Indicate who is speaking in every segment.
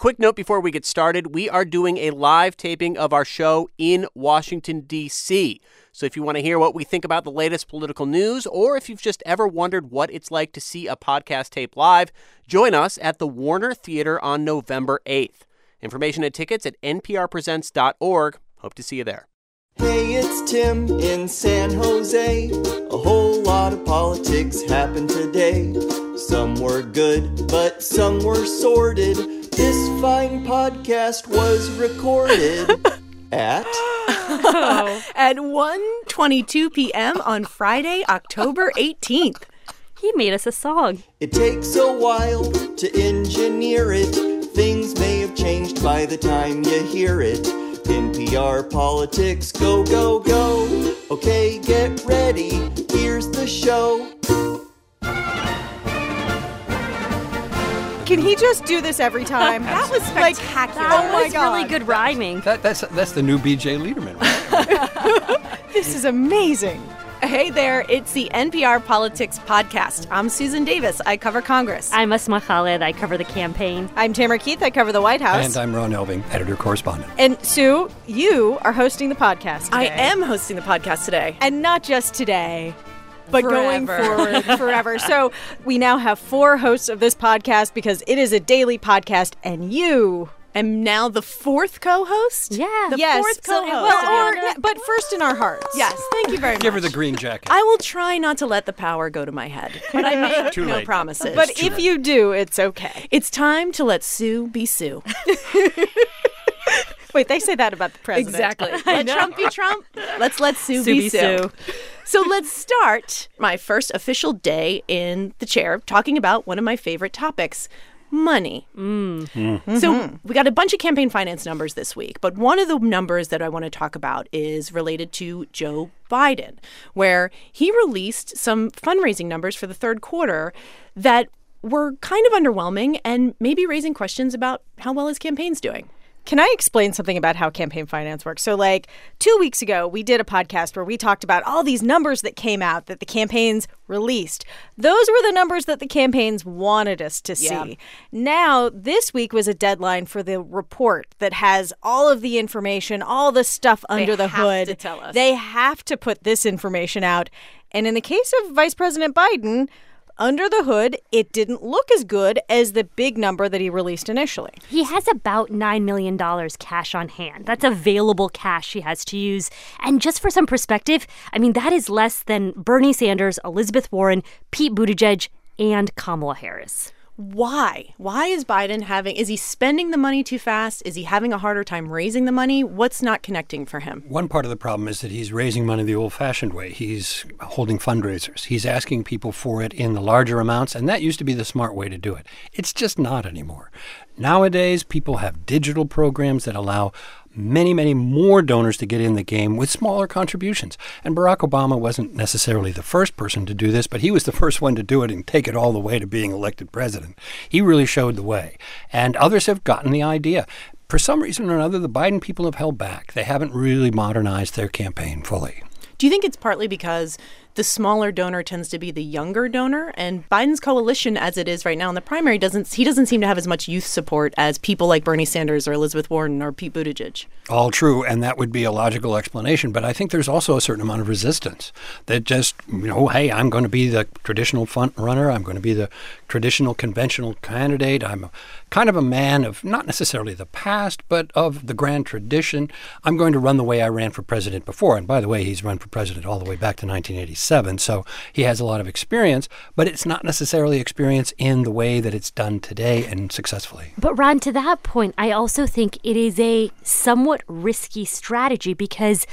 Speaker 1: Quick note before we get started we are doing a live taping of our show in Washington, D.C. So if you want to hear what we think about the latest political news, or if you've just ever wondered what it's like to see a podcast tape live, join us at the Warner Theater on November 8th. Information and tickets at nprpresents.org. Hope to see you there.
Speaker 2: Hey, it's Tim in San Jose. A whole lot of politics happened today. Some were good, but some were sordid. This fine podcast was recorded at
Speaker 3: at 1:22 p.m. on Friday, October 18th.
Speaker 4: He made us a song.
Speaker 2: It takes a while to engineer it. Things may have changed by the time you hear it. NPR politics, go, go, go. Okay, get ready. Here's the show.
Speaker 5: Can he just do this every time?
Speaker 3: That was
Speaker 5: like,
Speaker 3: spectacular.
Speaker 5: oh my god,
Speaker 4: really good rhyming.
Speaker 6: That, that's that's the new BJ Leiderman. Right?
Speaker 5: This is amazing.
Speaker 3: Hey there, it's the NPR Politics Podcast. I'm Susan Davis. I cover Congress.
Speaker 4: I'm Asma Khalid. I cover the campaign.
Speaker 5: I'm Tamara Keith. I cover the White House.
Speaker 6: and I'm Ron Elving, editor correspondent.
Speaker 5: And Sue, you are hosting the podcast.
Speaker 3: I am hosting the podcast today.
Speaker 5: and not just today. But going
Speaker 3: Forever.
Speaker 5: forward forever. So we now have four hosts of this podcast because it is a daily podcast, and you
Speaker 3: am now the fourth co-host.
Speaker 4: Yeah.
Speaker 3: the
Speaker 5: yes,
Speaker 3: fourth co-host.
Speaker 5: well, or, but first in our hearts.
Speaker 3: yes, thank you very much.
Speaker 6: Give her the green jacket.
Speaker 3: I will try not to let the power go to my head, but I make
Speaker 6: Too
Speaker 3: no
Speaker 6: late.
Speaker 3: promises.
Speaker 5: But if you do, it's okay.
Speaker 3: it's time to let Sue be Sue.
Speaker 5: Wait, they say that about the president.
Speaker 3: Exactly. Let Trump be Trump. Let's let Sue,
Speaker 4: Sue
Speaker 3: be
Speaker 4: be
Speaker 3: Sue.
Speaker 4: Sue.
Speaker 3: So let's start my first official day in the chair talking about one of my favorite topics money. Mm. So mm-hmm. we got a bunch of campaign finance numbers this week, but one of the numbers that I want to talk about is related to Joe Biden, where he released some fundraising numbers for the third quarter that were kind of underwhelming and maybe raising questions about how well his campaign's doing.
Speaker 5: Can I explain something about how campaign finance works? So, like two weeks ago, we did a podcast where we talked about all these numbers that came out that the campaigns released. Those were the numbers that the campaigns wanted us to see.
Speaker 3: Yeah.
Speaker 5: Now, this week was a deadline for the report that has all of the information, all the stuff under the
Speaker 3: have
Speaker 5: hood.
Speaker 3: to tell us.
Speaker 5: They have to put this information out. And in the case of Vice President Biden, under the hood, it didn't look as good as the big number that he released initially.
Speaker 4: He has about $9 million cash on hand. That's available cash he has to use. And just for some perspective, I mean, that is less than Bernie Sanders, Elizabeth Warren, Pete Buttigieg, and Kamala Harris.
Speaker 3: Why? Why is Biden having, is he spending the money too fast? Is he having a harder time raising the money? What's not connecting for him?
Speaker 6: One part of the problem is that he's raising money the old fashioned way. He's holding fundraisers. He's asking people for it in the larger amounts, and that used to be the smart way to do it. It's just not anymore. Nowadays, people have digital programs that allow many, many more donors to get in the game with smaller contributions. And Barack Obama wasn't necessarily the first person to do this, but he was the first one to do it and take it all the way to being elected president. He really showed the way. And others have gotten the idea. For some reason or another, the Biden people have held back. They haven't really modernized their campaign fully.
Speaker 3: Do you think it's partly because the smaller donor tends to be the younger donor and Biden's coalition as it is right now in the primary doesn't he doesn't seem to have as much youth support as people like Bernie Sanders or Elizabeth Warren or Pete Buttigieg.
Speaker 6: All true, and that would be a logical explanation. But I think there's also a certain amount of resistance that just, you know, hey, I'm going to be the traditional front runner. I'm going to be the traditional conventional candidate. I'm a, kind of a man of not necessarily the past, but of the grand tradition. I'm going to run the way I ran for president before. And by the way, he's run for president all the way back to 1987. So he has a lot of experience, but it's not necessarily experience in the way that it's done today and successfully.
Speaker 4: But Ron, to that point, I also think it is a somewhat risky strategy because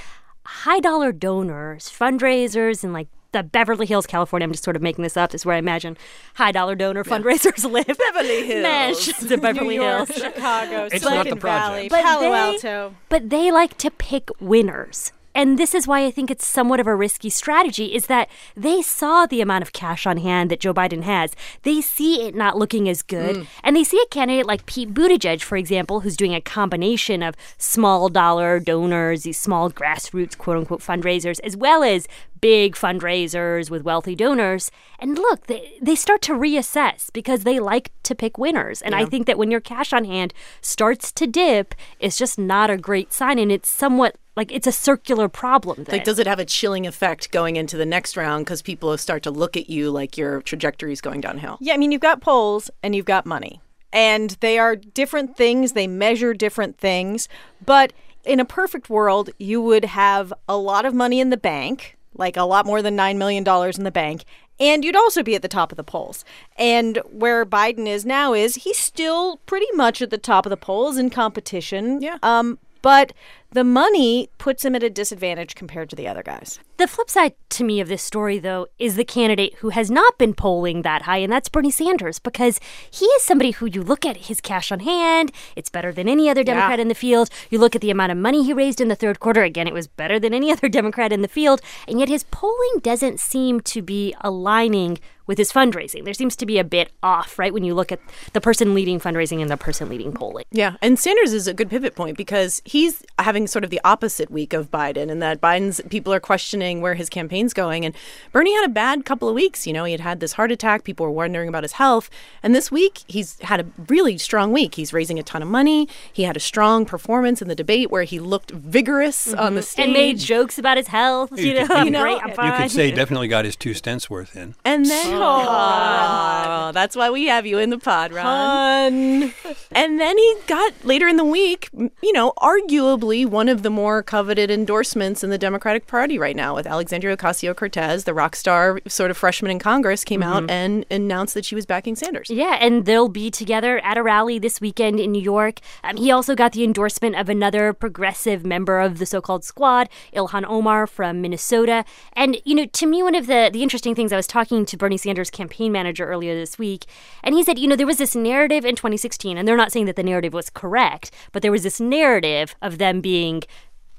Speaker 4: high dollar donors, fundraisers, and like the Beverly Hills, California. I'm just sort of making this up. This is where I imagine high dollar donor fundraisers live.
Speaker 3: Beverly Hills.
Speaker 4: Mansions in Beverly
Speaker 5: New York,
Speaker 4: Hills.
Speaker 5: Chicago,
Speaker 6: It's
Speaker 5: Silicon
Speaker 6: not the project.
Speaker 5: Valley,
Speaker 4: But
Speaker 5: Palo
Speaker 4: they-
Speaker 5: Alto.
Speaker 4: But they like to pick winners. And this is why I think it's somewhat of a risky strategy is that they saw the amount of cash on hand that Joe Biden has. They see it not looking as good.
Speaker 3: Mm.
Speaker 4: And they see a candidate like Pete Buttigieg, for example, who's doing a combination of small dollar donors, these small grassroots quote unquote fundraisers, as well as big fundraisers with wealthy donors. And look, they, they start to reassess because they like to pick winners. And I think that when your cash on hand starts to dip, it's just not a great sign. And it's somewhat like it's a circular problem. Then.
Speaker 3: Like, does it have a chilling effect going into the next round because people start to look at you like your trajectory is going downhill?
Speaker 5: Yeah, I mean, you've got polls and you've got money, and they are different things. They measure different things. But in a perfect world, you would have a lot of money in the bank, like a lot more than $9 million in the bank. And you'd also be at the top of the polls. And where Biden is now is he's still pretty much at the top of the polls in competition.
Speaker 3: Yeah.
Speaker 5: Um, but the money puts him at a disadvantage compared to the other guys.
Speaker 4: The flip side to me of this story, though, is the candidate who has not been polling that high, and that's Bernie Sanders, because he is somebody who you look at his cash on hand, it's better than any other Democrat in the field. You look at the amount of money he raised in the third quarter, again, it was better than any other Democrat in the field, and yet his polling doesn't seem to be aligning with his fundraising. There seems to be a bit off, right, when you look at the person leading fundraising and the person leading polling.
Speaker 3: Yeah, and Sanders is a good pivot point because he's having sort of the opposite week of Biden, and that Biden's people are questioning where his campaign's going. And Bernie had a bad couple of weeks. You know, he had had this heart attack. People were wondering about his health. And this week, he's had a really strong week. He's raising a ton of money. He had a strong performance in the debate where he looked vigorous on the stage.
Speaker 4: And made jokes about his health. You,
Speaker 6: You
Speaker 4: know,
Speaker 6: could-
Speaker 4: I'm
Speaker 6: you
Speaker 3: know,
Speaker 4: great, I'm
Speaker 3: you
Speaker 6: could say he definitely got his two stents worth in.
Speaker 3: And then, oh, that's why we have you in the pod, Ron. And then he got later in the week, you know, arguably one of the more coveted endorsements in the Democratic Party right now with Alexandria Ocasio Cortez, the rock star sort of freshman in Congress, came out and announced that she was backing Sanders.
Speaker 4: Yeah, and they'll be together at a rally this weekend in New York. Um, he also got the endorsement of another progressive member of the so-called squad, Ilhan Omar from Minnesota. And you know, to me, one of the the interesting things I was talking to Bernie Sanders' campaign manager earlier this week, and he said, you know, there was this narrative in 2016, and they're not saying that the narrative was correct, but there was this narrative of them being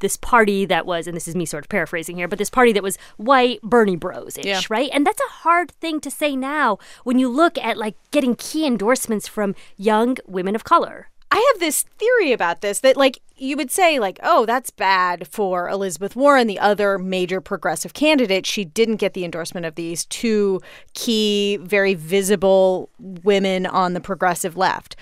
Speaker 4: this party that was, and this is me sort of paraphrasing here, but this party that was white Bernie Bros ish,
Speaker 3: Yeah.
Speaker 4: right? And that's a hard thing to say now when you look at like getting key endorsements from young women of color.
Speaker 5: I have this theory about this that, like, you would say, like, oh, that's bad for Elizabeth Warren, the other major progressive candidate. She didn't get the endorsement of these two key, very visible women on the progressive left.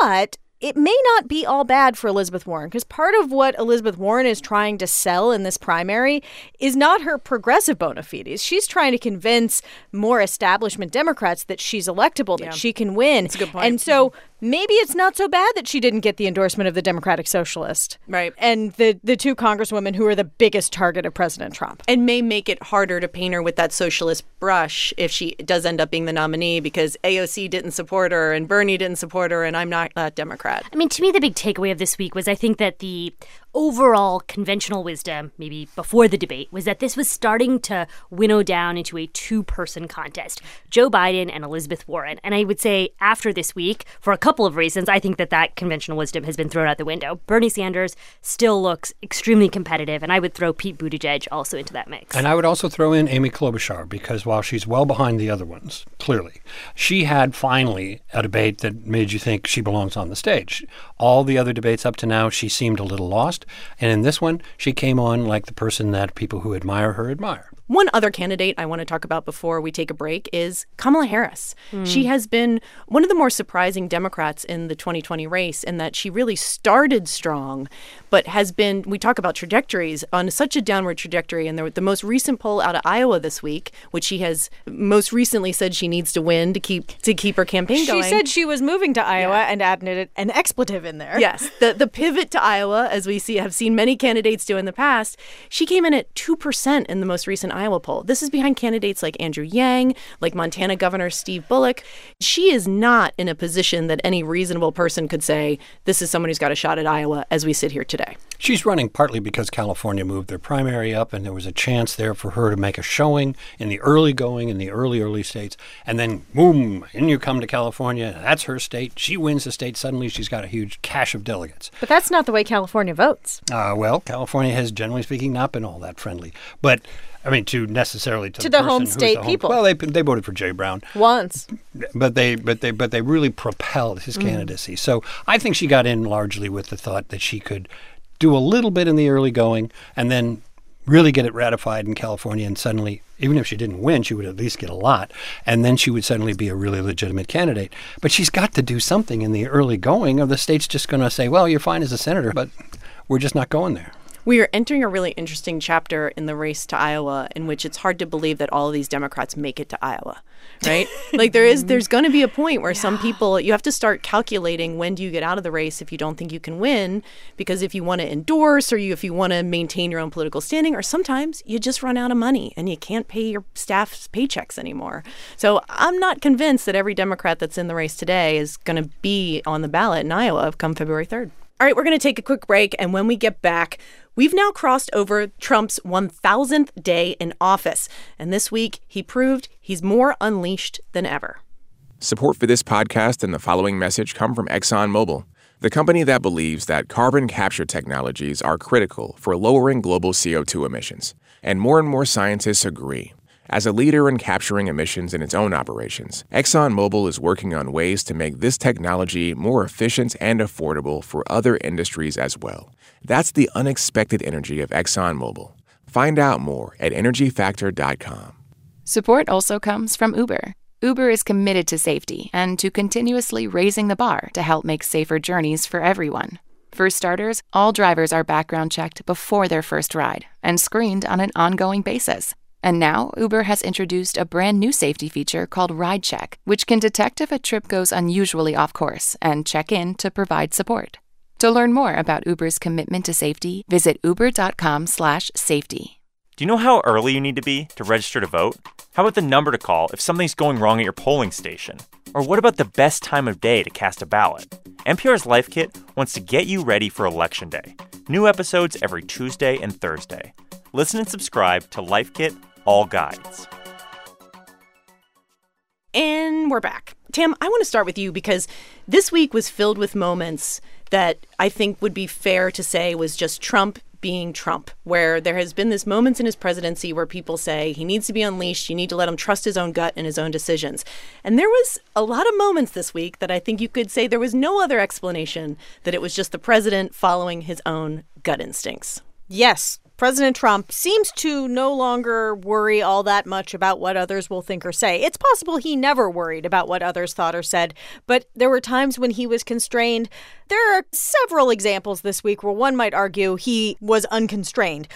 Speaker 5: But it may not be all bad for Elizabeth Warren because part of what Elizabeth Warren is trying to sell in this primary is not her progressive bona fides. She's trying to convince more establishment Democrats that she's electable, that she can win. That's
Speaker 3: a good point.
Speaker 5: And so mm-hmm. Maybe it's not so bad that she didn't get the endorsement of the Democratic Socialist.
Speaker 3: Right.
Speaker 5: And the, the two congresswomen who are the biggest target of President Trump.
Speaker 3: And may make it harder to paint her with that socialist brush if she does end up being the nominee because AOC didn't support her and Bernie didn't support her and I'm not a Democrat.
Speaker 4: I mean, to me, the big takeaway of this week was I think that the overall conventional wisdom, maybe before the debate, was that this was starting to winnow down into a two person contest Joe Biden and Elizabeth Warren. And I would say after this week, for a couple of reasons, I think that that conventional wisdom has been thrown out the window. Bernie Sanders still looks extremely competitive, and I would throw Pete Buttigieg also into that mix.
Speaker 6: And I would also throw in Amy Klobuchar because while she's well behind the other ones, clearly, she had finally a debate that made you think she belongs on the stage. All the other debates up to now, she seemed a little lost. And in this one, she came on like the person that people who admire her admire.
Speaker 3: One other candidate I want to talk about before we take a break is Kamala Harris. She hmm. has been one of the more surprising Democrats in the 2020 race in that she really started strong, but has been, we talk about trajectories, on such a downward trajectory. And the, the most recent poll out of Iowa this week, which she has most recently said she needs to win to keep to keep her campaign
Speaker 5: She
Speaker 3: going.
Speaker 5: said she was moving to Iowa and added an expletive in there.
Speaker 3: Yes, the the pivot to Iowa, as we see have seen many candidates do in the past, she came in at two percent in the most recent Iowa poll. This is behind candidates like Andrew Yang, like Montana Governor Steve Bullock. She is not in a position that any reasonable person could say, this is someone who's got a shot at Iowa as we sit here today.
Speaker 6: She's running partly because California moved their primary up, and there was a chance there for her to make a showing in the early going, in the early, early states. And then, boom, in you come to California. That's her state. She wins the state. Suddenly, she's got a huge cache of delegates.
Speaker 5: But that's not the way California votes.
Speaker 6: Uh, well, California has, generally speaking, not been all that friendly. But I mean, to necessarily to,
Speaker 5: To the
Speaker 6: person
Speaker 5: home state
Speaker 6: the home-
Speaker 5: people.
Speaker 6: Well, they they voted for Jay Brown,
Speaker 5: Once.
Speaker 6: but they but they but they really propelled his mm. candidacy. So I think she got in largely with the thought that she could do a little bit in the early going and then really get it ratified in California and suddenly even if she didn't win she would at least get a lot and then she would suddenly be a really legitimate candidate but she's got to do something in the early going or the state's just going to say well you're fine as a senator but we're just not going there
Speaker 3: We are entering a really interesting chapter in the race to Iowa in which it's hard to believe that all of these Democrats make it to Iowa, right? like there is there's going to be a point where some people you have to start calculating when do you get out of the race if you don't think you can win because if you want to endorse or you if you want to maintain your own political standing or sometimes you just run out of money and you can't pay your staff's paychecks anymore. So I'm not convinced that every Democrat that's in the race today is going to be on the ballot in Iowa come February 3rd. All right, we're going to take a quick break. And when we get back, we've now crossed over Trump's 1000th day in office. And this week, he proved he's more unleashed than ever.
Speaker 7: Support for this podcast and the following message come from ExxonMobil, the company that believes that carbon capture technologies are critical for lowering global CO2 emissions. And more and more scientists agree. As a leader in capturing emissions in its own operations, ExxonMobil is working on ways to make this technology more efficient and affordable for other industries as well. That's the unexpected energy of ExxonMobil. Find out more at energyfactor.com.
Speaker 8: Support also comes from Uber. Uber is committed to safety and to continuously raising the bar to help make safer journeys for everyone. For starters, all drivers are background checked before their first ride and screened on an ongoing basis. And now, Uber has introduced a brand new safety feature called Ride Check, which can detect if a trip goes unusually off course and check in to provide support. To learn more about Uber's commitment to safety, visit uber.com/safety.
Speaker 9: Do you know how early you need to be to register to vote? How about the number to call if something's going wrong at your polling station? Or what about the best time of day to cast a ballot? NPR's Life Kit wants to get you ready for Election Day. New episodes every Tuesday and Thursday. Listen and subscribe to Life Kit All Guides.
Speaker 3: And we're back. Tam, I want to start with you because this week was filled with moments that I think would be fair to say was just Trump being Trump, where there has been this moments in his presidency where people say he needs to be unleashed, you need to let him trust his own gut and his own decisions. And there was a lot of moments this week that I think you could say there was no other explanation that it was just the president following his own gut instincts.
Speaker 5: Yes, President Trump seems to no longer worry all that much about what others will think or say. It's possible he never worried about what others thought or said, but there were times when he was constrained. There are several examples this week where one might argue he was unconstrained.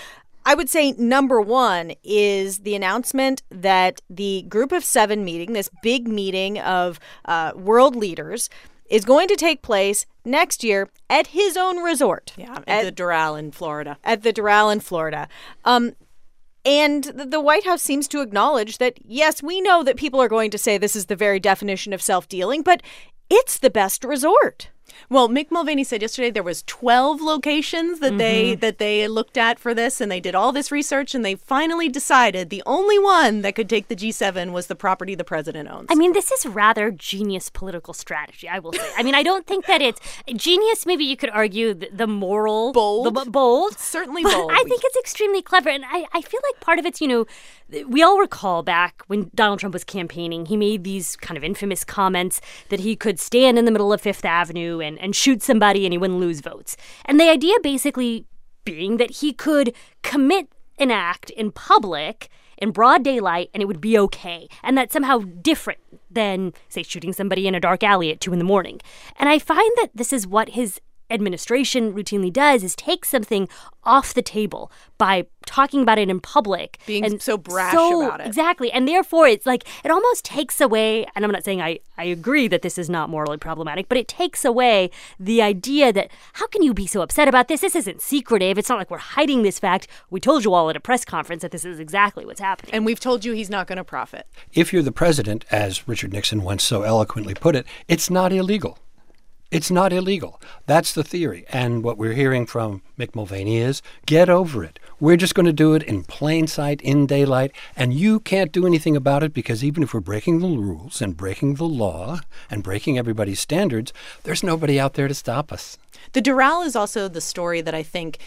Speaker 5: I would say number one is the announcement that the Group of Seven meeting, this big meeting of uh, world leaders, is going to take place next year at his own resort.
Speaker 3: Yeah,
Speaker 5: At-
Speaker 3: at the Doral in Florida.
Speaker 5: at the Doral in Florida. Um, and the White House seems to acknowledge that, yes, we know that people are going to say this is the very definition of self dealing, but it's the best resort.
Speaker 3: Well, Mick Mulvaney said yesterday there was 12 locations that they mm-hmm. that they looked at for this and they did all this research and they finally decided the only one that could take the G7 was the property the president owns.
Speaker 4: I mean, this is rather genius political strategy, I will say. I mean, I don't think that it's genius. Maybe you could argue the, the moral,
Speaker 3: Bold.
Speaker 4: the bold,
Speaker 3: Certainly
Speaker 4: but
Speaker 3: bold.
Speaker 4: I think it's extremely clever, and I, I feel like part of it's you know, we all recall back when Donald Trump was campaigning, he made these kind of infamous comments that he could stand in the middle of Fifth Avenue and shoot somebody and he wouldn't lose votes, and the idea basically being that he could commit an act in public in broad daylight and it would be okay. And that's somehow different than, say, shooting somebody in a dark alley at two in the morning. And I find that this is what his administration routinely does is take something off the table by talking about it in public
Speaker 3: Being
Speaker 4: and
Speaker 3: so brash
Speaker 4: so-
Speaker 3: about it.
Speaker 4: exactly and therefore it's like it almost takes away and i'm not saying i i agree that this is not morally problematic but it takes away the idea that how can you be so upset about this this isn't secretive it's not like we're hiding this fact we told you all at a press conference that this is exactly what's happening
Speaker 3: And we've told you he's not going to profit.
Speaker 6: If you're the president, as Richard Nixon once so eloquently put it, it's not illegal. It's not illegal. That's the theory. And what we're hearing from Mick Mulvaney is get over it. We're just going to do it in plain sight, in daylight, and you can't do anything about it because even if we're breaking the rules and breaking the law and breaking everybody's standards, there's nobody out there to stop us.
Speaker 3: The Doral is also the story that I think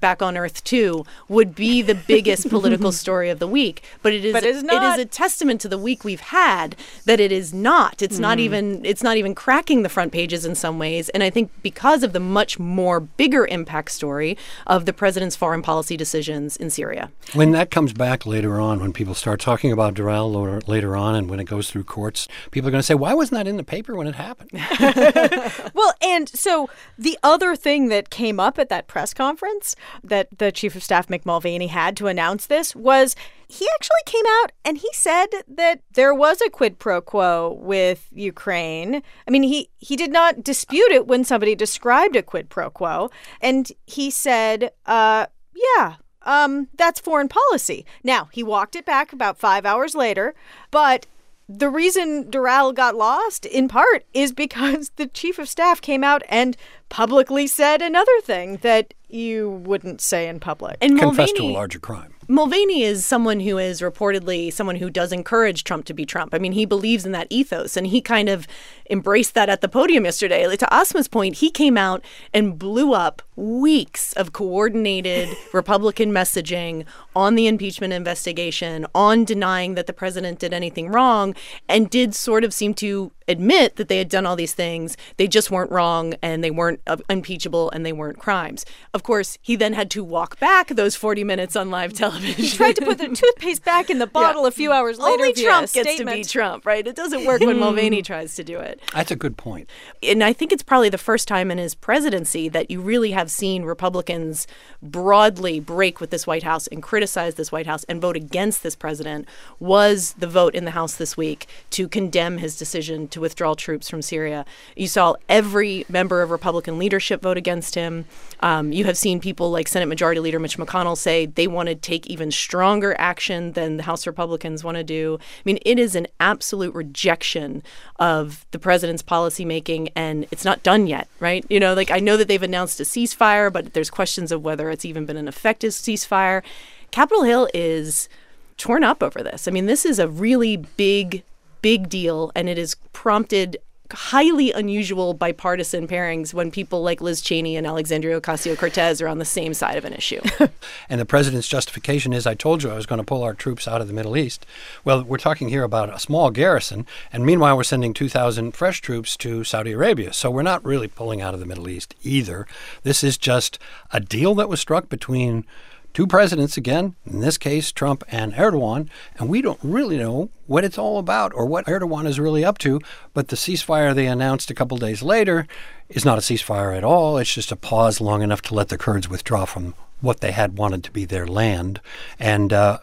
Speaker 3: back on earth too would be the biggest political story of the week but it is
Speaker 5: But it's
Speaker 3: it
Speaker 5: not.
Speaker 3: is a testament to the week we've had that it is not it's not mm-hmm. even it's not even cracking the front pages in some ways and i think because of the much more bigger impact story of the president's foreign policy decisions in syria
Speaker 6: When that comes back later on, when people start talking about Doral later, later on and when it goes through courts, people are going to say, why wasn't that in the paper when it happened?
Speaker 5: Well, and so the other thing that came up at that press conference that the chief of staff Mick Mulvaney had to announce this was he actually came out and he said that there was a quid pro quo with Ukraine. I mean, he he did not dispute it when somebody described a quid pro quo, and he said, uh, "Yeah." Um, that's foreign policy. Now, he walked it back about five hours later, but the reason Doral got lost, in part, is because the chief of staff came out and publicly said another thing that you wouldn't say in public.
Speaker 3: and
Speaker 6: Confess to a larger crime.
Speaker 3: Mulvaney is someone who is reportedly someone who does encourage Trump to be Trump. I mean, he believes in that ethos, and he kind of embraced that at the podium yesterday. Like, to Asma's point, he came out and blew up weeks of coordinated Republican messaging on the impeachment investigation, on denying that the president did anything wrong, and did sort of seem to admit that they had done all these things. They just weren't wrong, and they weren't uh, impeachable, and they weren't crimes. Of course, he then had to walk back those 40 minutes on live television.
Speaker 5: he tried to put the toothpaste back in the bottle a few hours later.
Speaker 3: Only
Speaker 5: via
Speaker 3: Trump
Speaker 5: a
Speaker 3: gets to be. Trump, right? It doesn't work when Mulvaney tries to do it.
Speaker 6: That's a good point.
Speaker 3: And I think it's probably the first time in his presidency that you really have seen Republicans broadly break with this White House and criticize this White House and vote against this president was the vote in the House this week to condemn his decision to withdraw troops from Syria. You saw every member of Republican leadership vote against him. Um, you have seen people like Senate Majority Leader Mitch McConnell say they want to take even stronger action than the House Republicans want to do. I mean, it is an absolute rejection of the president's policymaking, and it's not done yet, right? You know, like I know that they've announced a ceasefire, but there's questions of whether it's even been an effective ceasefire. Capitol Hill is torn up over this. I mean, this is a really big, big deal, and it has prompted highly unusual bipartisan pairings when people like Liz Cheney and Alexandria Ocasio Cortez are on the same side of an issue.
Speaker 6: And the president's justification is I told you I was going to pull our troops out of the Middle East. Well, we're talking here about a small garrison, and meanwhile, we're sending 2,000 fresh troops to Saudi Arabia. So we're not really pulling out of the Middle East either. This is just a deal that was struck between two presidents again, in this case, Trump and Erdogan, and we don't really know what it's all about or what Erdogan is really up to. But the ceasefire they announced a couple days later is not a ceasefire at all. It's just a pause long enough to let the Kurds withdraw from what they had wanted to be their land and uh,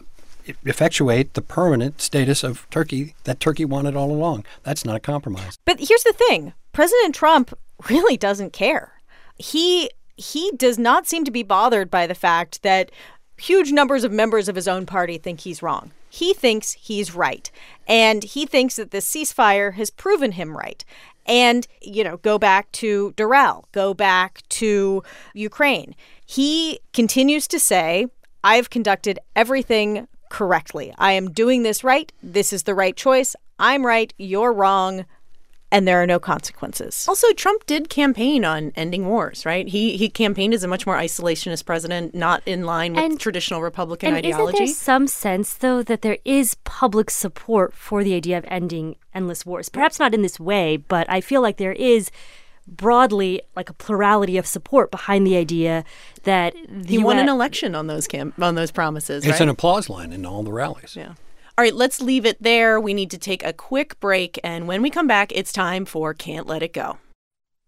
Speaker 6: effectuate the permanent status of Turkey that Turkey wanted all along. That's not a compromise.
Speaker 5: But here's the thing President Trump really doesn't care. He he does not seem to be bothered by the fact that huge numbers of members of his own party think he's wrong. He thinks he's right. And he thinks that this ceasefire has proven him right. And, you know, go back to Doral, go back to Ukraine. He continues to say, I've conducted everything correctly. I am doing this right. This is the right choice. I'm right. You're wrong and there are no consequences.
Speaker 3: Also, Trump did campaign on ending wars, right? He he campaigned as a much more isolationist president, not in line with
Speaker 4: And-
Speaker 3: traditional Republican
Speaker 4: And
Speaker 3: ideology.
Speaker 4: isn't there some sense, though, that there is public support for the idea of ending endless wars? Perhaps not in this way, but I feel like there is broadly like a plurality of support behind the idea that the
Speaker 3: he won an election on those camp on those promises,
Speaker 6: It's
Speaker 3: right?
Speaker 6: an applause line in all the rallies.
Speaker 3: Yeah. All right, let's leave it there. We need to take a quick break. And when we come back, it's time for Can't Let It Go.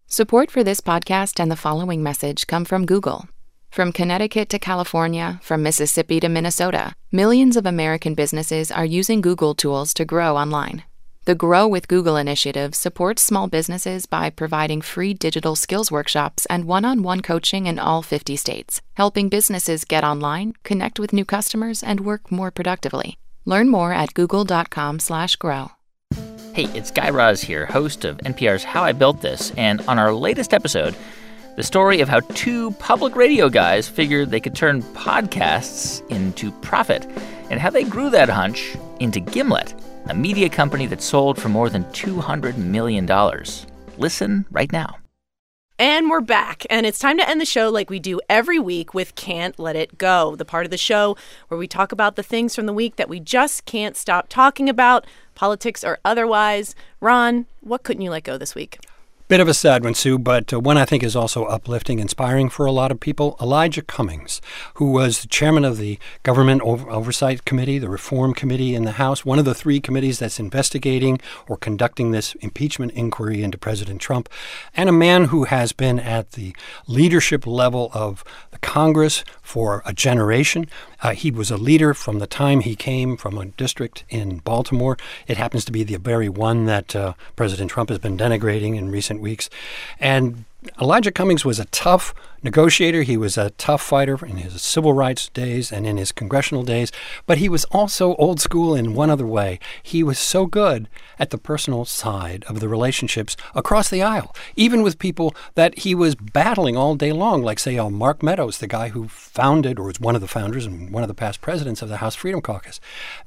Speaker 8: Support for this podcast and the following message come from Google. From Connecticut to California, from Mississippi to Minnesota, millions of American businesses are using Google tools to grow online. The Grow with Google initiative supports small businesses by providing free digital skills workshops and one on one coaching in all 50 states, helping businesses get online, connect with new customers, and work more productively. Learn more at google.com/slash grow.
Speaker 10: Hey, it's Guy Raz here, host of NPR's How I Built This, and on our latest episode, the story of how two public radio guys figured they could turn podcasts into profit, and how they grew that hunch into Gimlet, a media company that sold for more than $200 million. Listen right now.
Speaker 3: And we're back, and it's time to end the show like we do every week with Can't Let It Go, the part of the show where we talk about the things from the week that we just can't stop talking about, politics or otherwise. Ron, what couldn't you let go this week?
Speaker 6: Bit of a sad one, Sue, but uh, one I think is also uplifting, inspiring for a lot of people. Elijah Cummings, who was the chairman of the Government Over- Oversight Committee, the Reform Committee in the House, one of the three committees that's investigating or conducting this impeachment inquiry into President Trump, and a man who has been at the leadership level of the Congress for a generation. Uh, he was a leader from the time he came from a district in Baltimore. It happens to be the very one that uh, President Trump has been denigrating in recent weeks. And Elijah Cummings was a tough negotiator. He was a tough fighter in his civil rights days and in his congressional days, but he was also old school in one other way. He was so good at the personal side of the relationships across the aisle, even with people that he was battling all day long, like, say, uh, Mark Meadows, the guy who founded or was one of the founders and one of the past presidents of the House Freedom Caucus.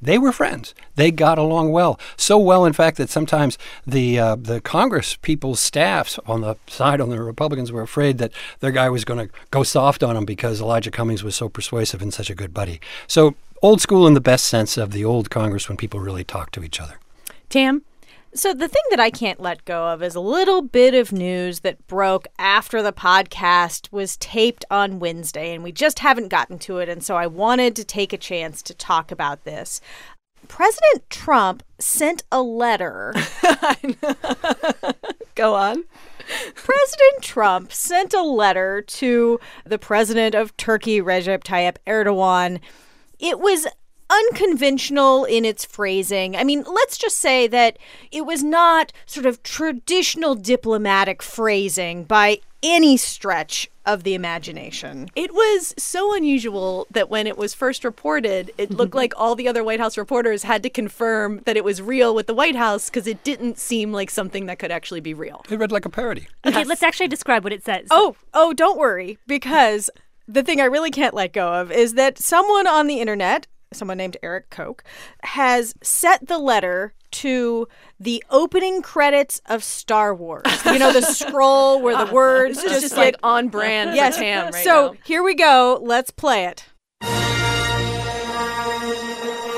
Speaker 6: They were friends. They got along well. So well, in fact, that sometimes the, uh, the Congress people's staffs on the side on the Republicans were afraid that their guy was going to go soft on him because Elijah Cummings was so persuasive and such a good buddy. So old school in the best sense of the old Congress when people really talk to each other.
Speaker 3: Tam?
Speaker 5: So the thing that I can't let go of is a little bit of news that broke after the podcast was taped on Wednesday, and we just haven't gotten to it. And so I wanted to take a chance to talk about this. President Trump sent a letter.
Speaker 3: Go on.
Speaker 5: President Trump sent a letter to the president of Turkey, Recep Tayyip Erdogan. It was unconventional in its phrasing. I mean, let's just say that it was not sort of traditional diplomatic phrasing by any stretch of the imagination.
Speaker 3: It was so unusual that when it was first reported, it looked mm-hmm. like all the other White House reporters had to confirm that it was real with the White House because it didn't seem like something that could actually be real.
Speaker 6: It read like a parody.
Speaker 4: Okay, let's actually describe what it says.
Speaker 5: Oh, oh, don't worry, because the thing I really can't let go of is that someone on the internet, someone named Eric Koch, has set the letter to the opening credits of Star Wars. You know, the scroll where the words just,
Speaker 3: just
Speaker 5: get-
Speaker 3: like on brand
Speaker 5: yes.
Speaker 3: for Tam right
Speaker 5: so
Speaker 3: now.
Speaker 5: here we go. Let's play it.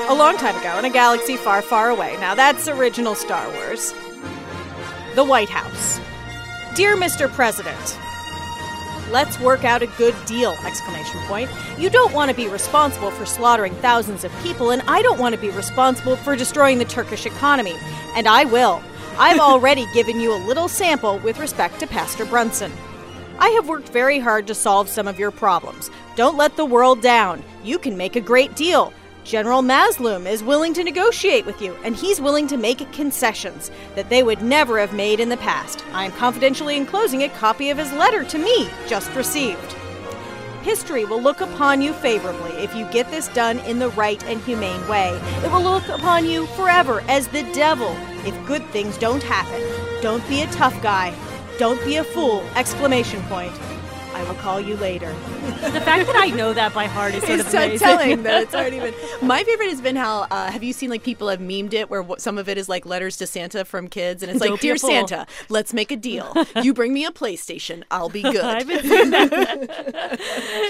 Speaker 5: A long time ago, in a galaxy far, far away. Now that's original Star Wars. The White House. Dear Mr. President, Let's work out a good deal! Exclamation point. You don't want to be responsible for slaughtering thousands of people, and I don't want to be responsible for destroying the Turkish economy. And I will. I've already given you a little sample with respect to Pastor Brunson. I have worked very hard to solve some of your problems. Don't let the world down. You can make a great deal. General Mazloum is willing to negotiate with you, and he's willing to make concessions that they would never have made in the past. I am confidentially enclosing a copy of his letter to me, just received. History will look upon you favorably if you get this done in the right and humane way. It will look upon you forever as the devil if good things don't happen. Don't be a tough guy. Don't be a fool! Exclamation point. I will call you later.
Speaker 4: The fact that I know that by heart is sort
Speaker 3: It's
Speaker 4: of
Speaker 3: so
Speaker 4: amazing.
Speaker 3: telling that it's already been. My favorite has been how uh, have you seen like people have memed it where some of it is like letters to Santa from kids and it's like
Speaker 4: Don't
Speaker 3: dear. Santa, let's make a deal. You bring me a PlayStation, I'll be good.
Speaker 4: I haven't seen that.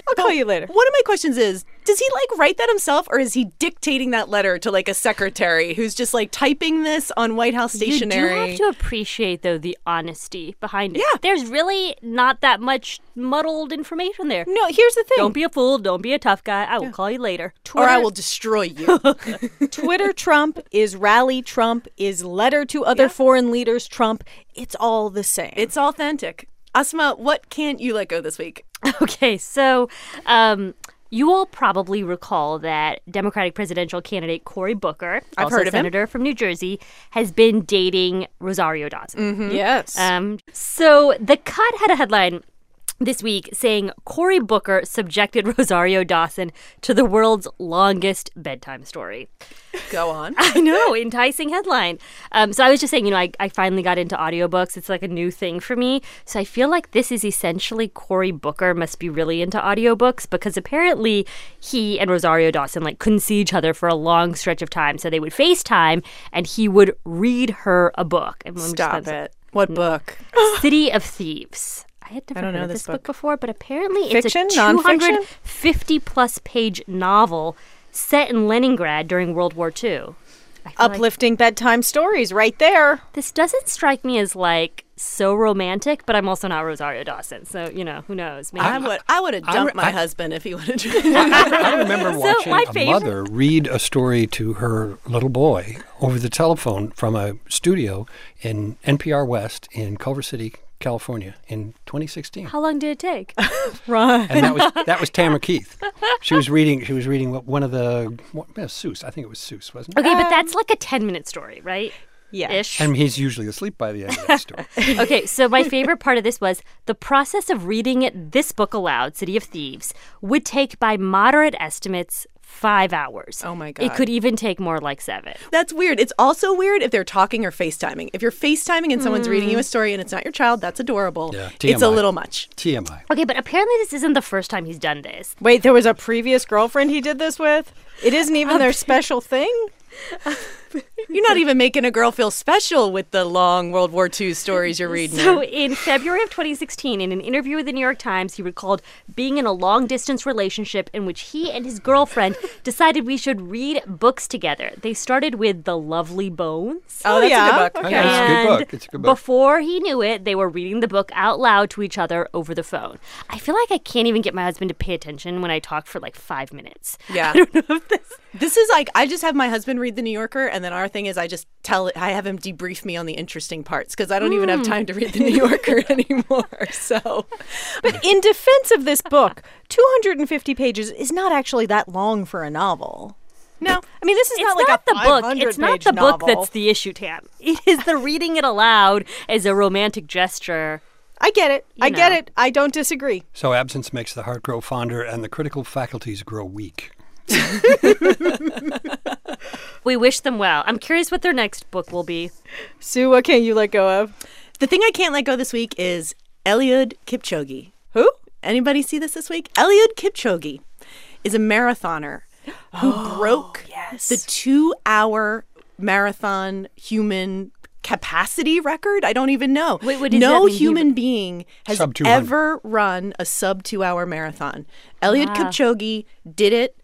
Speaker 5: I'll call you later.
Speaker 3: One of my questions is, does he like write that himself or is he dictating that letter to like a secretary who's just like typing this on White House stationery?
Speaker 4: You do have to appreciate though the honesty behind it.
Speaker 3: Yeah.
Speaker 4: There's really not that much muddled information there.
Speaker 5: No, here's the thing.
Speaker 4: Don't be a fool. Don't be a tough guy. I will call you later.
Speaker 3: or I will destroy you.
Speaker 5: Twitter Trump is rally Trump is letter to other foreign leaders Trump. It's all the same.
Speaker 3: it's authentic. Asma, what can't you let go this week?
Speaker 4: Okay, so um, you all probably recall that Democratic presidential candidate Cory Booker,
Speaker 3: I've
Speaker 4: also
Speaker 3: heard of him.
Speaker 4: senator from New Jersey, has been dating Rosario Dawson.
Speaker 5: yes.
Speaker 4: Um, so the cut had a headline this week saying Cory Booker subjected Rosario Dawson to the world's longest bedtime story.
Speaker 3: Go on.
Speaker 4: I know, enticing headline. Um, so I was just saying, you know, I, I finally got into audiobooks. It's like a new thing for me. So I feel like this is essentially Cory Booker must be really into audiobooks because apparently he and Rosario Dawson like couldn't see each other for a long stretch of time. So they would FaceTime and he would read her a book. And let me just
Speaker 3: Stop it. What book?
Speaker 4: City of Thieves. I had never
Speaker 3: don't
Speaker 4: heard
Speaker 3: know
Speaker 4: of
Speaker 3: this
Speaker 4: this book
Speaker 3: book.
Speaker 4: before, but apparently
Speaker 5: Fiction?
Speaker 4: it's a 250 plus page novel set in Leningrad during World War II. I feel like
Speaker 5: Uplifting bedtime stories right there.
Speaker 4: this doesn't strike me as like so romantic, but I'm also not Rosario Dawson, so you know who knows. Maybe
Speaker 3: I would I would have dumped
Speaker 6: re-
Speaker 3: my
Speaker 6: I-
Speaker 3: husband if he would have.
Speaker 6: I remember watching
Speaker 4: my
Speaker 6: a
Speaker 4: favorite-
Speaker 6: mother read a story to her little boy over the telephone from a studio in NPR West in Culver City, California in 2016.
Speaker 4: How long did it take?
Speaker 5: Right.
Speaker 6: and that was that was Tamara Keith. She was reading she was reading one of the what, yeah, Seuss. I think it was Seuss, wasn't it?
Speaker 4: okay, but um, that's like a 10 minute story, right?
Speaker 5: Yeah.
Speaker 4: Ish.
Speaker 6: And he's usually asleep by the end of that story.
Speaker 4: okay, so my favorite part of this was the process of reading it, this book aloud, City of Thieves, would take by moderate estimates five hours.
Speaker 3: Oh my God.
Speaker 4: It could even take more like seven.
Speaker 3: That's weird. It's also weird if they're talking or FaceTiming. If you're FaceTiming and someone's reading you a hmm. story and it's not your child, that's adorable.
Speaker 6: Yeah,
Speaker 3: It's a little much.
Speaker 6: TMI.
Speaker 4: Okay, but apparently this isn't the first time he's done this.
Speaker 5: Wait, there was a previous girlfriend he did this with? It isn't even their special thing?
Speaker 3: You're not even making a girl feel special with the long World War II stories you're reading.
Speaker 4: So in February of 2016, in an interview with the New York Times, he recalled being in a long distance relationship in which he and his girlfriend decided we should read books together. They started with The Lovely Bones.
Speaker 3: oh, that's
Speaker 5: yeah.
Speaker 3: a good book.
Speaker 6: Oh, yeah, it's a good book. It's a good book.
Speaker 4: Before he knew it, they were reading the book out loud to each other over the phone. I feel like I can't even get my husband to pay attention when I talk for like five minutes.
Speaker 3: Yeah. this is like I just have my husband read the New Yorker, and then our thing is I just tell it. I have him debrief me on the interesting parts because I don't even have hmm. time to read the New Yorker anymore. So
Speaker 5: But in defense of this book, 250 pages is not actually that long for a novel.
Speaker 3: no,
Speaker 5: I mean, this is
Speaker 4: It's
Speaker 5: not like a
Speaker 4: the book. It's not
Speaker 5: page
Speaker 4: the book that's the issue, Tam. It is the reading it aloud as a romantic gesture.
Speaker 5: I get it. I get it. I don't disagree.
Speaker 6: So absence makes the heart grow fonder and the critical faculties grow weak.
Speaker 4: We wish them well. I'm curious what their next book will be.
Speaker 5: Sue, what can't you let go of?
Speaker 3: the thing I can't let go this week is Eliud Kipchoge.
Speaker 5: Who?
Speaker 3: Anybody see this this week? Eliud Kipchoge is a marathoner who broke oh, the two-hour marathon human capacity record. I don't even know.
Speaker 4: Wait, what does
Speaker 3: no
Speaker 4: that mean? He-
Speaker 3: human being has ever run a sub two-hour marathon. Eliud ah. Kipchoge did it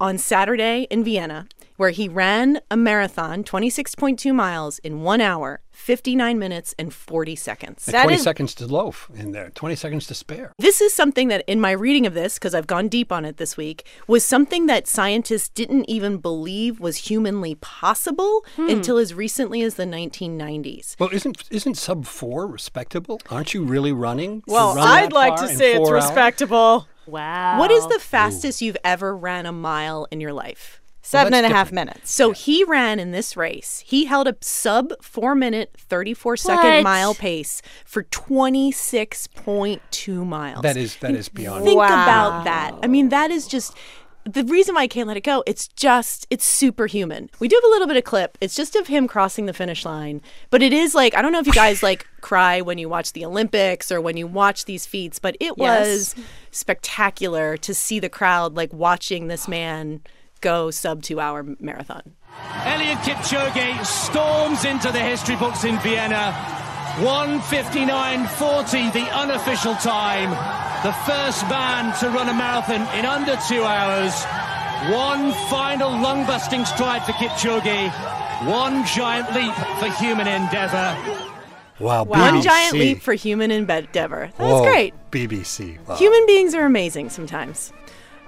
Speaker 3: on Saturday in Vienna, where he ran a marathon, 26.2 miles, in one hour, 59 minutes, and 40 seconds.
Speaker 6: And
Speaker 5: That
Speaker 6: 20
Speaker 5: is-
Speaker 6: seconds to loaf in there, 20 seconds to spare.
Speaker 3: This is something that, in my reading of this, because I've gone deep on it this week, was something that scientists didn't even believe was humanly possible hmm. until as recently as the 1990s.
Speaker 6: Well, isn't isn't sub four respectable? Aren't you really running?
Speaker 5: Well,
Speaker 6: run
Speaker 5: I'd like to
Speaker 6: in
Speaker 5: say it's
Speaker 6: four hours?
Speaker 5: respectable.
Speaker 4: Wow.
Speaker 3: What is the fastest you've ever ran a mile in your life?
Speaker 5: Seven
Speaker 6: that's
Speaker 5: and a half minutes.
Speaker 3: So he ran in this race. He held a sub four minute, 34 second
Speaker 4: What?
Speaker 3: mile pace for 26.2 miles.
Speaker 6: That is that is beyond.
Speaker 3: Think
Speaker 5: Wow.
Speaker 3: about that. I mean, that is just the reason why I can't let it go. It's just, it's superhuman. We do have a little bit of clip. It's just of him crossing the finish line. But it is like, I don't know if you guys like cry when you watch the Olympics or when you watch these feats, but it was spectacular to see the crowd like watching this man go sub two hour marathon.
Speaker 11: Eliud Kipchoge storms into the history books in Vienna. 159.40, the unofficial time. The first man to run a marathon in under two hours. One final lung busting stride for Kipchoge. One giant leap for human endeavor.
Speaker 6: Wow,
Speaker 3: One giant leap for human endeavor. That's
Speaker 6: Whoa,
Speaker 3: great.
Speaker 6: BBC. Wow.
Speaker 3: Human beings are amazing sometimes.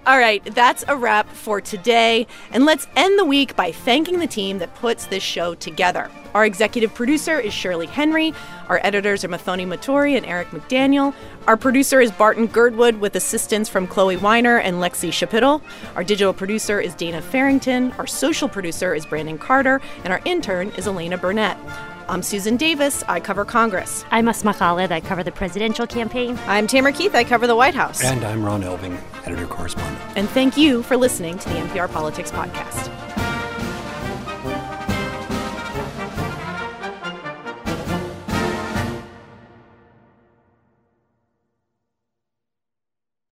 Speaker 3: All right, that's a wrap for today. And let's end the week by thanking the team that puts this show together. Our executive producer is Shirley Henry. Our editors are Muthoni Muturi and Eric McDaniel. Our producer is Barton Girdwood with assistance from Chloee Weiner and Lexie Schapitl. Our digital producer is Dana Farrington. Our social producer is Brandon Carter. And our intern is Elena Burnett. I'm Susan Davis. I cover Congress.
Speaker 4: I'm Asma Khalid. I cover the presidential campaign.
Speaker 5: I'm Tamara Keith. I cover the White House.
Speaker 6: And I'm Ron Elving, editor correspondent.
Speaker 3: And thank you for listening to the NPR Politics Podcast.